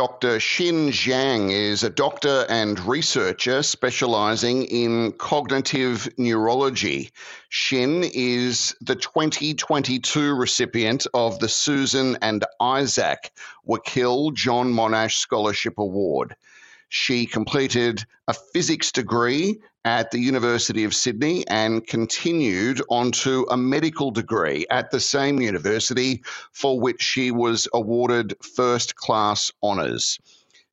Dr. Xin Zhang is a doctor and researcher specializing in cognitive neurology. Xin is the 2022 recipient of the Susan and Isaac Wakil John Monash Scholarship Award. She completed a physics degree at the University of Sydney and continued onto a medical degree at the same university for which she was awarded first class honours.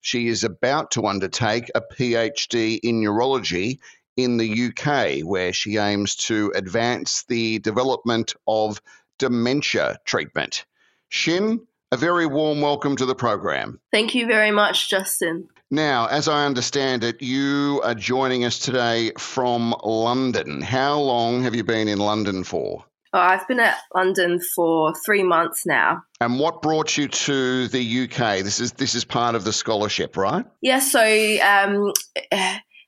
She is about to undertake a PhD in neurology in the UK, where she aims to advance the development of dementia treatment. Xin, a very warm welcome to the program. Thank you very much, Justin. Now, as I understand it, you are joining us today from London. How long have you been in London for? Oh, I've been at London for three months now. And what brought you to the UK? This is this is part of the scholarship, right? Yeah. So um,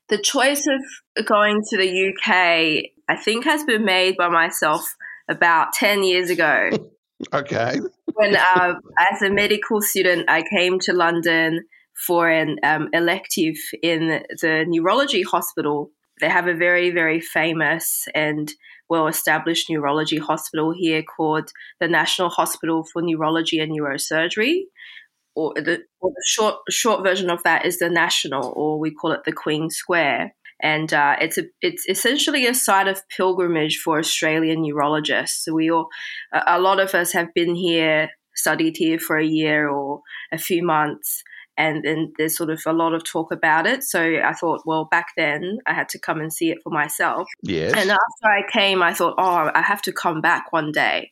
the choice of going to the UK, I think, has been made by myself about ten years ago. okay. When, uh, as a medical student, I came to London for an um, elective in the neurology hospital. They have a very, very famous and well established neurology hospital here called the National Hospital for Neurology and Neurosurgery. Or the, or the short short version of that is the National, or we call it the Queen Square and uh, it's a it's essentially a site of pilgrimage for Australian neurologists. So we all, a lot of us have been here, studied here for a year or a few months, and then there's sort of a lot of talk about it. So I thought, well, back then I had to come and see it for myself. Yes. And after I came, I thought, oh, I have to come back one day.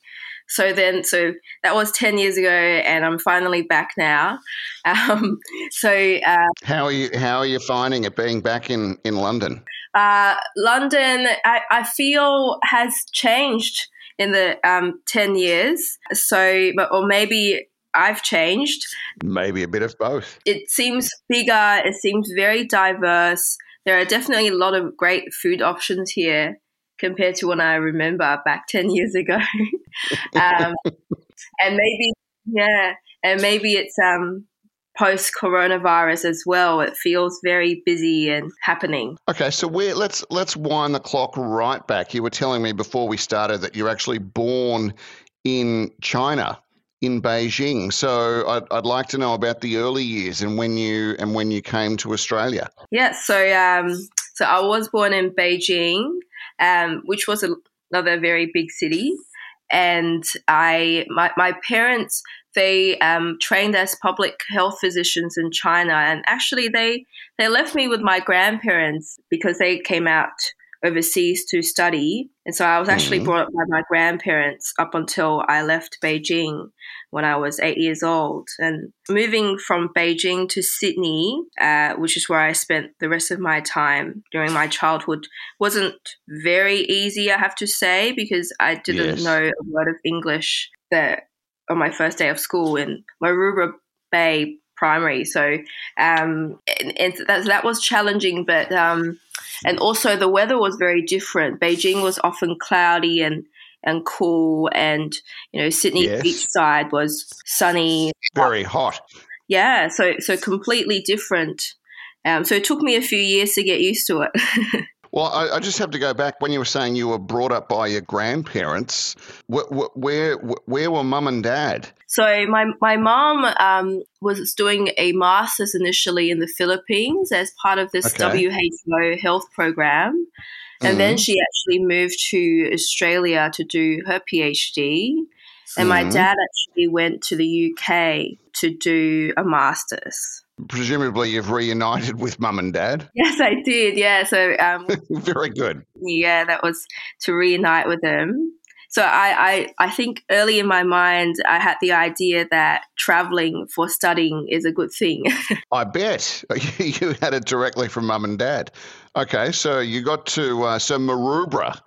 So then, so that was 10 years ago, and I'm finally back now. Um, so, uh, how are you? How are you finding it being back in in London? Uh, London, I, I feel has changed in the um, 10 years. So, or maybe I've changed. Maybe a bit of both. It seems bigger, it seems very diverse. There are definitely a lot of great food options here compared to when I remember back 10 years ago. um, and maybe, yeah, and maybe it's um, post coronavirus as well. It feels very busy and happening. Okay, so we're, let's let's wind the clock right back. You were telling me before we started that you're actually born in China in Beijing. So I'd, I'd like to know about the early years and when you and when you came to Australia. Yeah, so um, so I was born in Beijing, um, which was another very big city, and I my my parents they um, trained as public health physicians in China, and actually they they left me with my grandparents because they came out overseas to study. And so I was actually mm-hmm. brought up by my grandparents up until I left Beijing when I was eight years old. And moving from Beijing to Sydney, uh, which is where I spent the rest of my time during my childhood, wasn't very easy, I have to say, because I didn't yes. know a word of English that on my first day of school in Maroubra Bay Primary. So, um, and, and that, that was challenging, but um, and also the weather was very different. Beijing was often cloudy and and cool, and you know Sydney yes. beach side was sunny, very hot. Yeah, so so completely different. Um, so it took me a few years to get used to it. Well, I, I, just have to go back when you were saying you were brought up by your grandparents. Where where, where were mum and dad? So my my mom um, was doing a master's initially in the Philippines as part of this okay. WHO health program, and mm-hmm. then she actually moved to Australia to do her PhD. And mm-hmm. my dad actually went to the UK to do a master's presumably you've reunited with mum and dad. Yes, I did. Yeah, so um, very good. Yeah, that was to reunite with them. So I, I, I think early in my mind, I had the idea that traveling for studying is a good thing. I bet you had it directly from mum and dad. Okay, so you got to uh, so Maroubra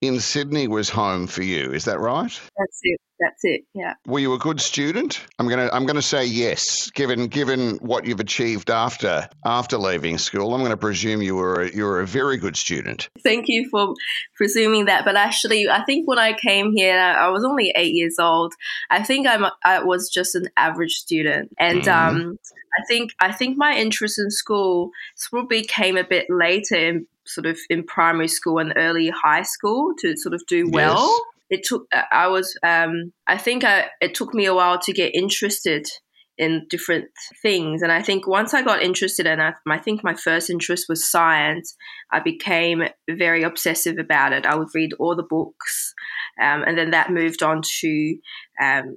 in Sydney was home for you. Is that right? That's it. That's it. Yeah. Were you a good student? I'm gonna I'm gonna say yes. Given given what you've achieved after after leaving school, I'm to presume you were a, you were a very good student. Thank you for presuming that. But actually, I think when I came here, I was only eight years old. I think I'm I was just an average student, and mm. um, I think I think my interest in school probably came a bit later in sort of in primary school and early high school to sort of do well. Yes. It took I was um, I think I, it took me a while to get interested in different things. And I think once I got interested in it, I think my first interest was science. I became very obsessive about it. I would read all the books. Um, and then that moved on to um,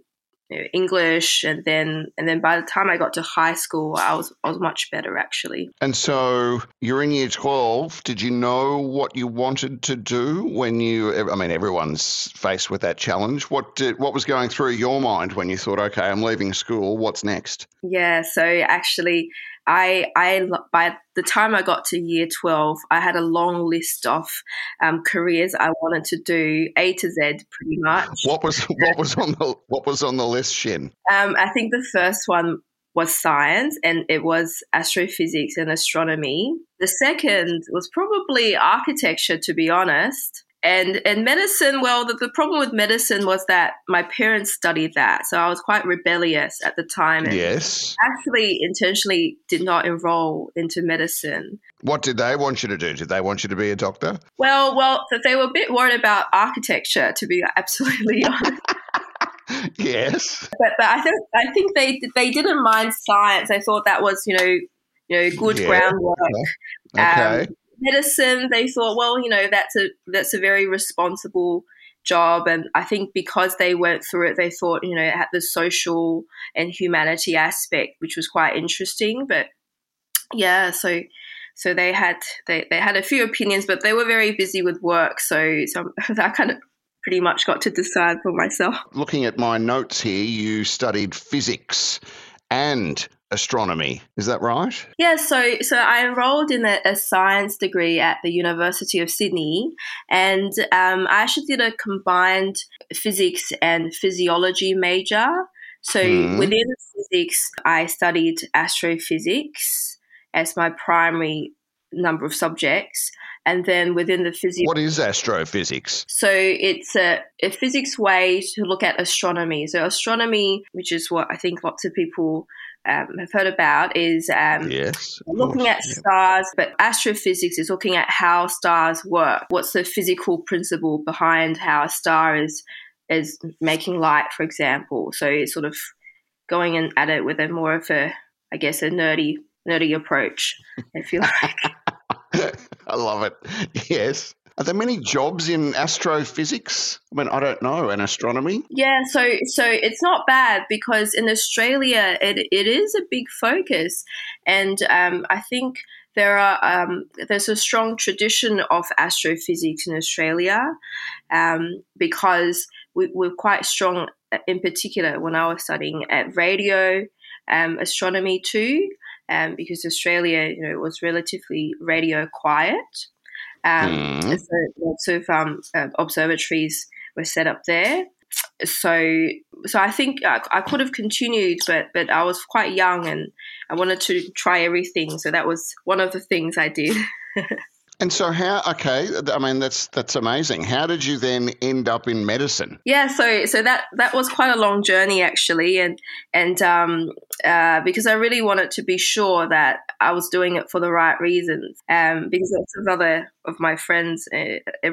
you know, English, and then and then by the time I got to high school, I was I was much better actually. And so you're in year twelve. Did you know what you wanted to do when you? I mean, everyone's faced with that challenge. What did what was going through your mind when you thought, okay, I'm leaving school. What's next? Yeah. So actually, I, I by the time I got to year 12, I had a long list of um, careers I wanted to do, A to Z, pretty much. What was what was on the what was on the list, Xin? Um, I think the first one was science, and it was astrophysics and astronomy. The second was probably architecture, to be honest and and medicine well the, the, problem with medicine was that my parents studied that. So i was quite rebellious at the time and yes. actually intentionally did not enroll into medicine. What did they want you to do? Did they want you to be a doctor? Well well they were a bit worried about architecture to be absolutely honest. Yes. But but i think i think they they didn't mind science. They thought that was you know you know good yeah. groundwork. Okay. Um, medicine, they thought, well, you know, that's a that's a very responsible job, and I think because they went through it, they thought, you know, it had the social and humanity aspect, which was quite interesting. But yeah, so so they had they, they had a few opinions, but they were very busy with work, so so I kind of pretty much got to decide for myself. Looking at my notes here, you studied physics and astronomy. Is that right? Yeah, so so I enrolled in a, a science degree at the University of Sydney, and um, I actually did a combined physics and physiology major. So mm. within physics, I studied astrophysics as my primary number of subjects. And then within the physics. What is astrophysics? So it's a, a physics way to look at astronomy. So, astronomy, which is what I think lots of people um, have heard about is um, yes, looking at yeah. stars, but astrophysics is looking at how stars work. What's the physical principle behind how a star is is making light, for example? So it's sort of going in at it with a more of a, I guess, a nerdy nerdy approach, if you like. I love it. Yes. Are there many jobs in astrophysics? I mean, I don't know, and astronomy? Yeah, so so it's not bad because in Australia it, it is a big focus, and um, I think there are um, there's a strong tradition of astrophysics in Australia um, because we, we're quite strong. In particular, when I was studying at radio um, astronomy too, um, because Australia, you know, was relatively radio quiet. Um, mm. So lots of um, uh, observatories were set up there. So, so I think I, I, could have continued, but but I was quite young and I wanted to try everything. So that was one of the things I did. And so how okay, I mean that's that's amazing. How did you then end up in medicine? Yeah, so so that that was quite a long journey actually and and um, uh, because I really wanted to be sure that I was doing it for the right reasons. Um, because lots of other of my friends uh,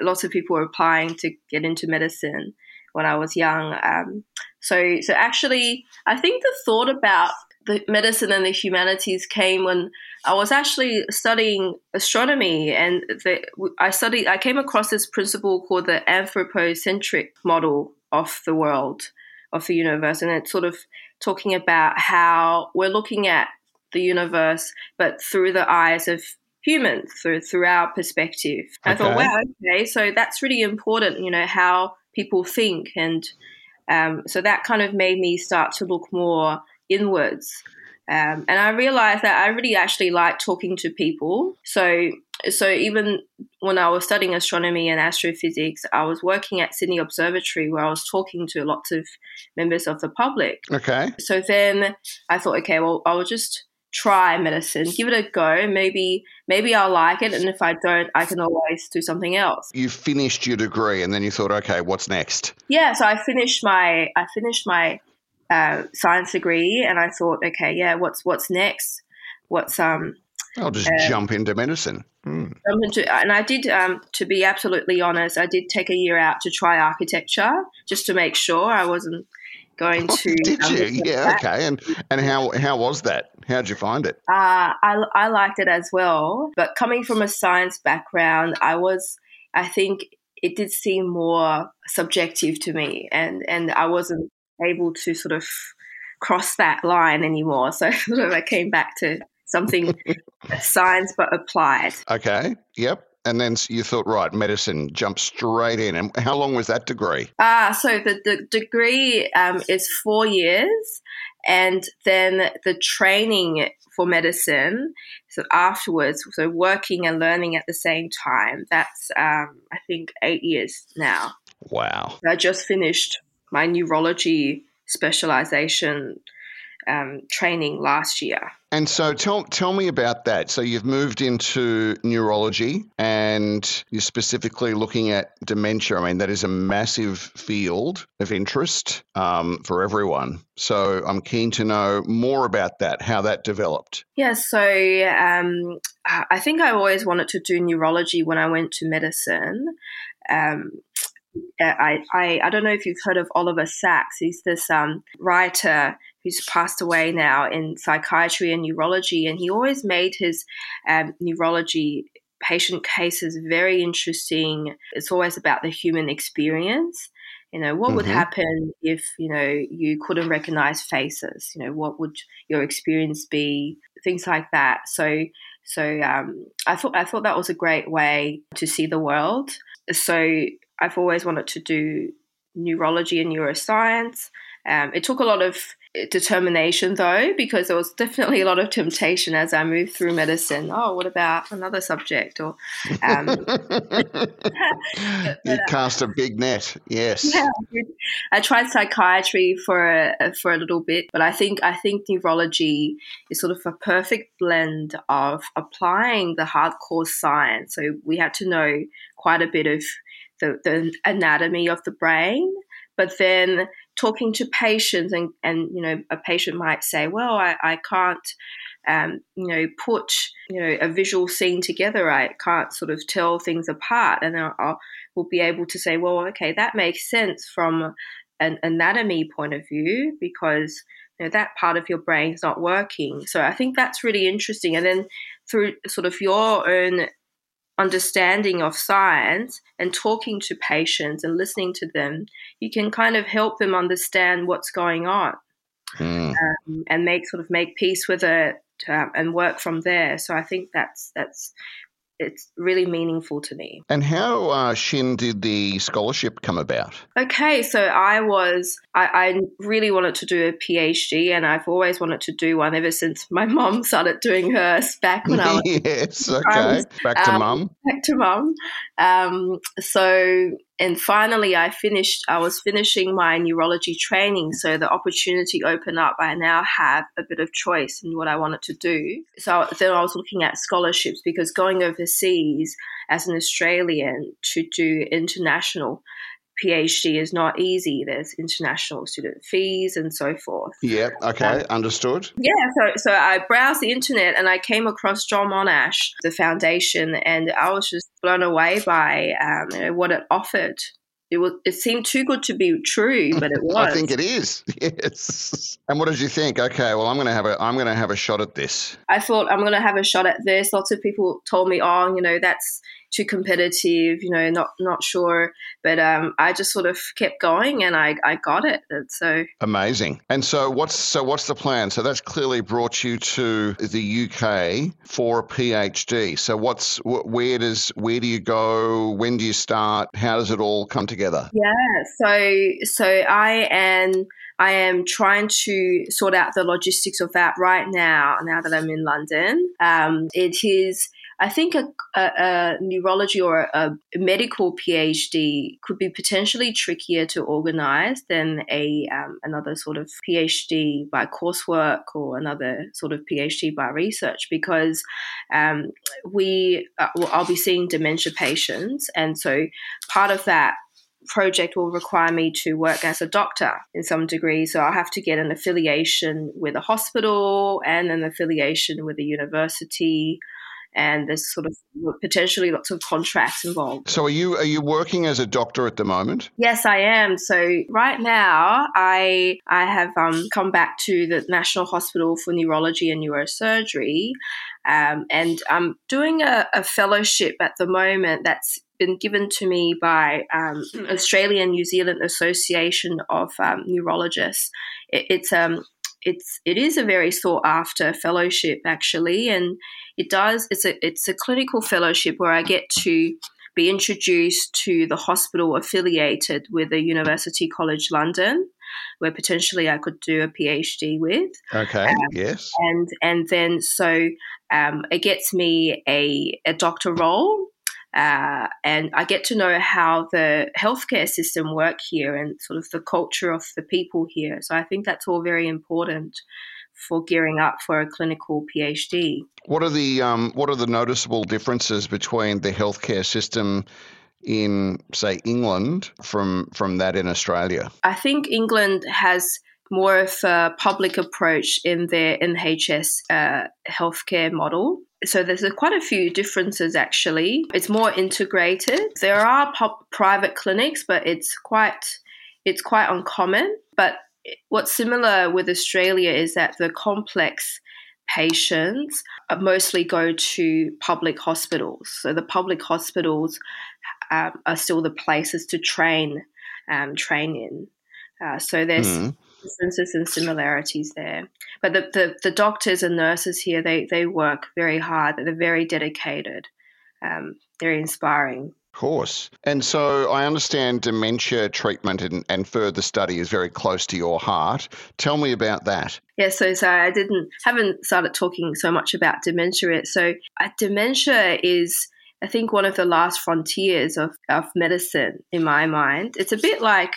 lots of people were applying to get into medicine when I was young. Um, so so actually I think the thought about the medicine and the humanities came when I was actually studying astronomy, and the, I studied. I came across this principle called the anthropocentric model of the world, of the universe, and it's sort of talking about how we're looking at the universe, but through the eyes of humans, through through our perspective. Okay. I thought, wow, okay, so that's really important. You know how people think, and um, so that kind of made me start to look more inwards Um, and I realized that I really actually like talking to people. So, so even when I was studying astronomy and astrophysics, I was working at Sydney Observatory where I was talking to lots of members of the public. Okay. So then I thought, okay, well, I will just try medicine, give it a go. Maybe maybe I'll like it, and if I don't, I can always do something else. You finished your degree, and then you thought, okay, what's next? Yeah, so I finished my I finished my uh, science degree, and I thought, okay, yeah, what's what's next? What's um? I'll just uh, jump into medicine. Hmm. Jump into, and I did. Um, to be absolutely honest, I did take a year out to try architecture just to make sure I wasn't going oh, to. Did um, you? Yeah. That. Okay. And and how how was that? How did you find it? Uh, I I liked it as well. But coming from a science background, I was. I think it did seem more subjective to me, and and I wasn't able to sort of cross that line anymore. So sort of I came back to something science but applied. Okay. Yep. And then you thought, right, medicine, jump straight in. And how long was that degree? Ah, so the, the degree um, is four years. And then the training for medicine, so afterwards, so working and learning at the same time, that's, um, I think, eight years now. Wow. I just finished my neurology specialization um, training last year. And so tell tell me about that. So you've moved into neurology and you're specifically looking at dementia. I mean, that is a massive field of interest um, for everyone. So I'm keen to know more about that, how that developed. Yeah, so um, I think I always wanted to do neurology when I went to medicine. Um, I, I, I don't know if you've heard of Oliver Sacks. He's this um, writer who's passed away now in psychiatry and neurology, and he always made his um, neurology patient cases very interesting. It's always about the human experience. You know, what mm-hmm. would happen if, you know, you couldn't recognize faces? You know, what would your experience be? Things like that. So, so um, I thought I thought that was a great way to see the world. So I've always wanted to do neurology and neuroscience. Um, it took a lot of determination though, because there was definitely a lot of temptation as I moved through medicine. Oh, what about another subject? Or um, you uh, cast a big net, yes. Yeah, I tried psychiatry for a, for a little bit, but I think I think neurology is sort of a perfect blend of applying the hardcore science. So we had to know quite a bit of the, the anatomy of the brain, but then talking to patients and, and you know a patient might say well i, I can't um, you know put you know a visual scene together. I can't sort of tell things apart. And I'll, I'll will be able to say well okay that makes sense from an anatomy point of view because you know, that part of your brain is not working. So i think that's really interesting. And then through sort of your own understanding of science and talking to patients and listening to them, you can kind of help them understand what's going on mm. um, and make sort of make peace with it um, and work from there. So I think that's that's it's really meaningful to me. And how, uh, Xin, did the scholarship come about? Okay, so I was, I, I, really wanted to do a PhD, and I've always wanted to do one ever since my mom started doing hers back when I was. yes, okay. back to um, mum. Back to mum. Um, so and finally i finished i was finishing my neurology training so the opportunity opened up. I now have a bit of choice in what i wanted to do. So then i was looking at scholarships because going overseas as an australian to do international PhD is not easy. There's international student fees and so forth. Yeah, okay, um, understood. Yeah, so so I browsed the internet and I came across John Monash, the foundation, and I was just blown away by um, you know, what it offered. It was. It seemed too good to be true, but it was. I think it is. Yes. And what did you think? Okay, well, I'm going to have a. I'm going to have a shot at this. I thought I'm going to have a shot at this. Lots of people told me, "Oh, you know, that's too competitive, you know, not not sure. But um, I just sort of kept going, and I, I got it. And so amazing. And so what's so what's the plan? So that's clearly brought you to the UK for a PhD. So what's where does where do you go? When do you start? How does it all come together? Yeah. So so I am I am trying to sort out the logistics of that right now. Now that I'm in London, um, it is I think a, a, a neurology or a, medical PhD could be potentially trickier to organize than a um, another sort of PhD by coursework or another sort of PhD by research because um, we uh, well, I'll be seeing dementia patients, and so part of that project will require me to work as a doctor in some degree. So I'll have to get an affiliation with a hospital and an affiliation with a university and there's sort of potentially lots of contracts involved. So are you are you working as a doctor at the moment? Yes, I am. So right now I I have um, come back to the National Hospital for Neurology and Neurosurgery. Um, and I'm doing a, a, fellowship at the moment that's been given to me by um, Australian New Zealand Association of um, Neurologists. It, it's um it's it is a very sought after fellowship actually, and it does it's a it's a clinical fellowship where I get to be introduced to the hospital affiliated with the University College London, where potentially I could do a PhD with. Okay. Um, yes. And and then so um, it gets me a a doctor role uh, and I get to know how the healthcare system work here and sort of the culture of the people here. So I think that's all very important for gearing up for a clinical PhD. What are the um, what are the noticeable differences between the healthcare system in, say, England from from that in Australia? I think England has more of a public approach in their NHS uh, healthcare model so there's quite a few differences actually. It's more integrated. There are pop, private clinics, but it's quite it's quite uncommon. But what's similar with Australia is that the complex patients mostly go to public hospitals. So the public hospitals um, are still the places to train um, train in. Uh, so there's mm differences and similarities there. But the, the, the, doctors and nurses here, they, they work very hard. They're very dedicated. Um, they're inspiring. Of course. And so I understand dementia treatment and, and further study is very close to your heart. Tell me about that. Yeah, so sorry, I didn't haven't started talking so much about dementia yet. So uh, dementia is I think one of the last frontiers of, of medicine in my mind. It's a bit like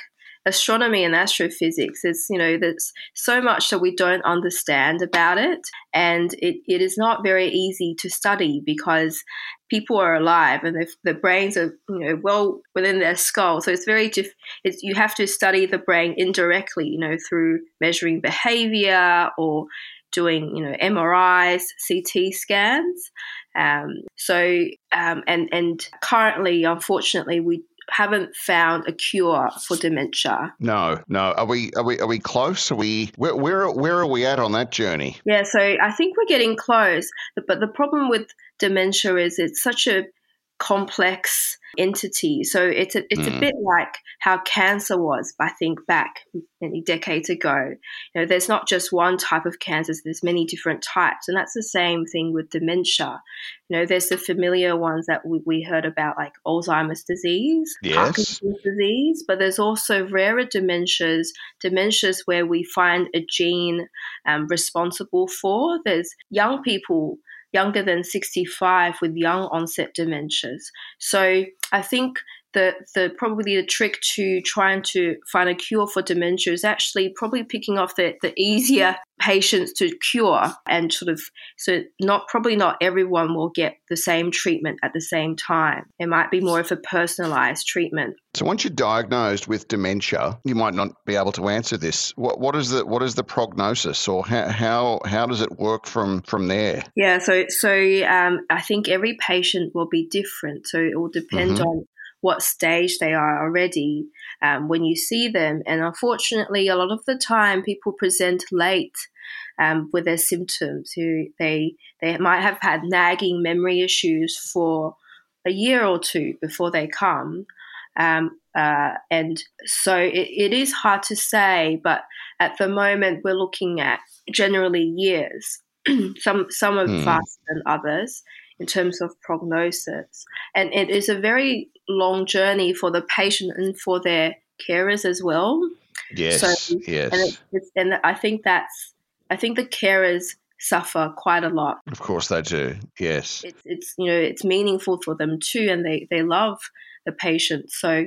astronomy and astrophysics. is, you know, there's so much that we don't understand about it. And it, it is not very easy to study because people are alive and the brains are, you know, well within their skull. So it's very, diff- it's, you have to study the brain indirectly, you know, through measuring behavior or doing, you know, MRIs, CT scans. Um, so, um, and and currently, unfortunately, we haven't found a cure for dementia. No, no. Are we are we are we close? Are we where where where are we at on that journey? Yeah, so I think we're getting close. But the problem with dementia is it's such a complex entity. So it's a, it's mm. a bit like how cancer was, I think, back many decades ago. You know, there's not just one type of cancers, there's many different types. And that's the same thing with dementia. You know, there's the familiar ones that we, we heard about, like Alzheimer's disease, yes. Parkinson's disease, but there's also rarer dementias, dementias where we find a gene um, responsible for. There's young people younger than 65 with young onset dementias. So I think the, the probably the trick to trying to find a cure for dementia is actually probably picking off the, the easier patients to cure and sort of so not probably not everyone will get the same treatment at the same time. It might be more of a personalized treatment. So once you're diagnosed with dementia, you might not be able to answer this. What what is the what is the prognosis or how how, how does it work from from there? Yeah, so so um, I think every patient will be different. So it will depend mm-hmm. on what stage they are already um, when you see them. And unfortunately, a lot of the time, people present late um, with their symptoms. Who they they might have had nagging memory issues for a year or two before they come. Um, uh, and so it, it is hard to say, but at the moment we're looking at generally years. some some are hmm. faster than others, in terms of prognosis. And it is a very long journey for the patient and for their carers as well. Yes, so, yes. And, it, and I think that's, I think the carers suffer quite a lot. Of course they do. Yes. It's, it's you know it's meaningful for them too, and they they love the patient. So,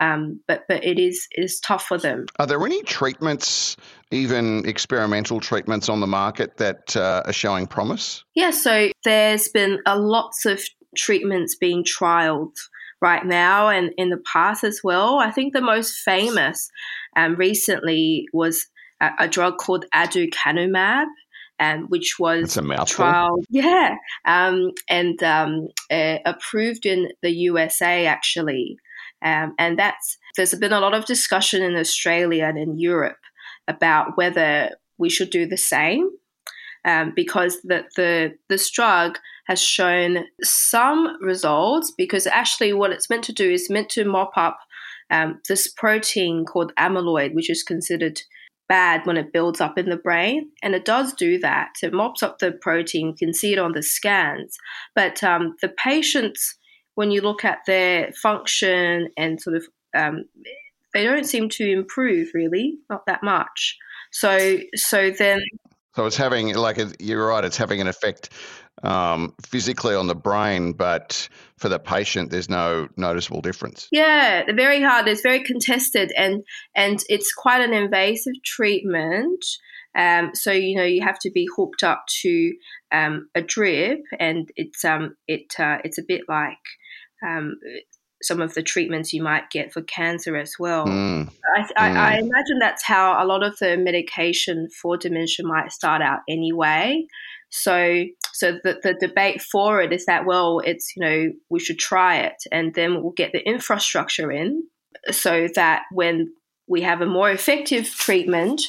um, but but it is it is tough for them. Are there any treatments, even experimental treatments, on the market that uh, are showing promise? Yeah. So there's been a lots of treatments being trialed right now and in the past as well. I think the most famous um, recently was a, a drug called aducanumab. Um, which was a trial, yeah, um, and um, uh, approved in the USA actually, um, and that's there's been a lot of discussion in Australia and in Europe about whether we should do the same, um, because the, the this drug has shown some results because actually what it's meant to do is meant to mop up um, this protein called amyloid, which is considered bad when it builds up in the brain. And it does do that. It mops up the protein. You can see it on the scans. But um, the patients, when you look at their function and sort of, um, they don't seem to improve really, not that much. So, so then. So it's having, like, you're right, it's having an effect um, physically on the brain, but for the patient, there's no noticeable difference. Yeah, very hard. It's very contested, and and it's quite an invasive treatment. Um, so you know you have to be hooked up to um, a drip, and it's um it uh, it's a bit like um, some of the treatments you might get for cancer as well. Mm. I, I, mm. I, imagine that's how a lot of the medication for dementia might start out anyway. So, so the, the debate for it is that well, it's you know we should try it, and then we'll get the infrastructure in, so that when we have a more effective treatment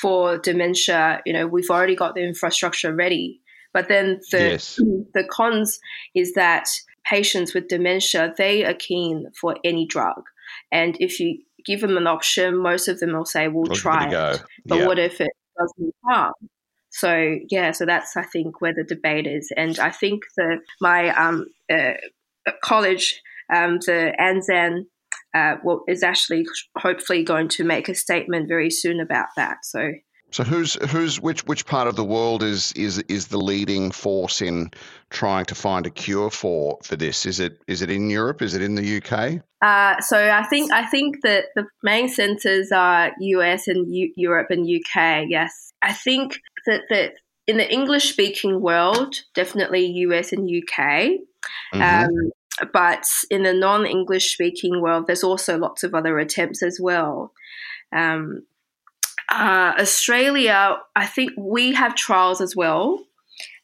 for dementia, you know we've already got the infrastructure ready. But then the yes. the cons is that patients with dementia they are keen for any drug, and if you give them an option, most of them will say, "We'll try it." But what if it doesn't harm? So yeah, so that's I think where the debate is, and I think the my um, uh, college, um, the ANZAN, uh, well, is actually hopefully going to make a statement very soon about that. So so who's who's which which part of the world is is is the leading force in trying to find a cure for for this? Is it is it in Europe? Is it in the UK? Uh, so I think I think that the main centres are US and U- Europe and UK. Yes, I think that that in the English speaking world, definitely US and UK. Mm-hmm. Um, but in the non English speaking world, there's also lots of other attempts as well. Um, uh, Australia, I think we have trials as well,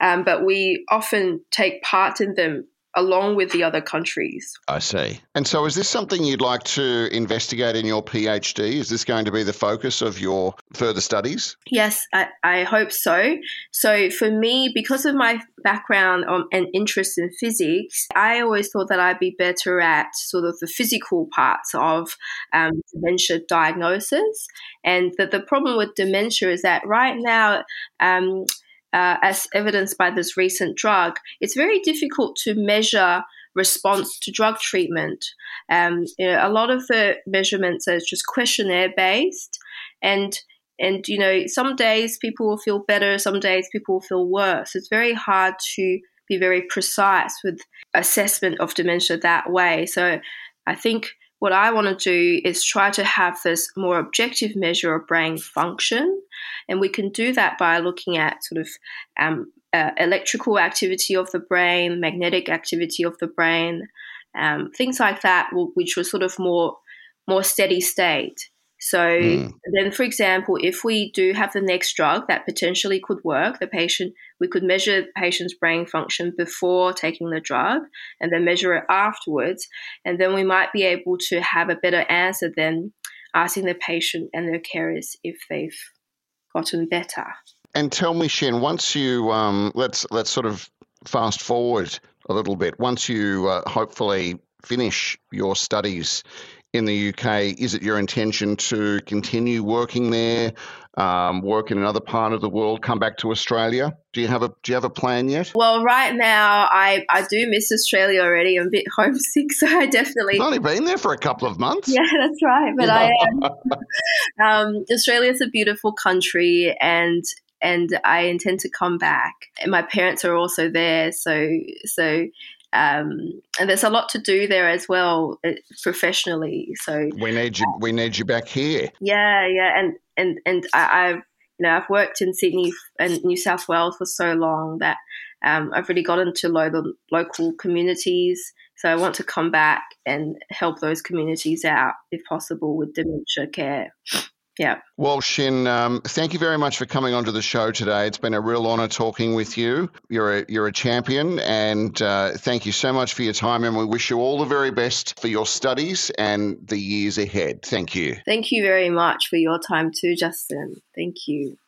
um, but we often take part in them along with the other countries. I see. And so, is this something you'd like to investigate in your PhD? Is this going to be the focus of your further studies? Yes, I, I hope so. So, for me, because of my background on, and interest in physics, I always thought that I'd be better at sort of the physical parts of um, dementia diagnosis. And that the problem with dementia is that right now, um, uh, as evidenced by this recent drug, it's very difficult to measure response to drug treatment. Um, you know, a lot of the measurements are just questionnaire based, and and you know some days people will feel better, some days people will feel worse. It's very hard to be very precise with assessment of dementia that way. So I think what I want to do is try to have this more objective measure of brain function. And we can do that by looking at sort of um, uh, electrical activity of the brain, magnetic activity of the brain, um, things like that, which were sort of more more steady state. So mm. then, for example, if we do have the next drug that potentially could work, the patient we could measure the patient's brain function before taking the drug, and then measure it afterwards, and then we might be able to have a better answer than asking the patient and their carers if they've gotten better. And tell me, Xin, once you um, let's let's sort of fast forward a little bit. Once you uh, hopefully finish your studies in the UK. Is it your intention to continue working there, um, work in another part of the world, come back to Australia? Do you have a Do you have a plan yet? Well, right now I I do miss Australia already. I'm a bit homesick, so I definitely. You've only been there for a couple of months. Yeah, that's right. But I am. um, Australia is a beautiful country, and and I intend to come back. And my parents are also there, so so um, and there's a lot to do there as well uh, professionally. So we need you. We need you back here. Yeah, yeah, and and and I, I've you know I've worked in Sydney and New South Wales for so long that um, I've really gotten to know the local communities. So I want to come back and help those communities out if possible with dementia care. Yeah. Well, Xin, um, thank you very much for coming onto the show today. It's been a real honour talking with you. You're a, you're a champion, and uh, thank you so much for your time. And we wish you all the very best for your studies and the years ahead. Thank you. Thank you very much for your time too, Justin. Thank you.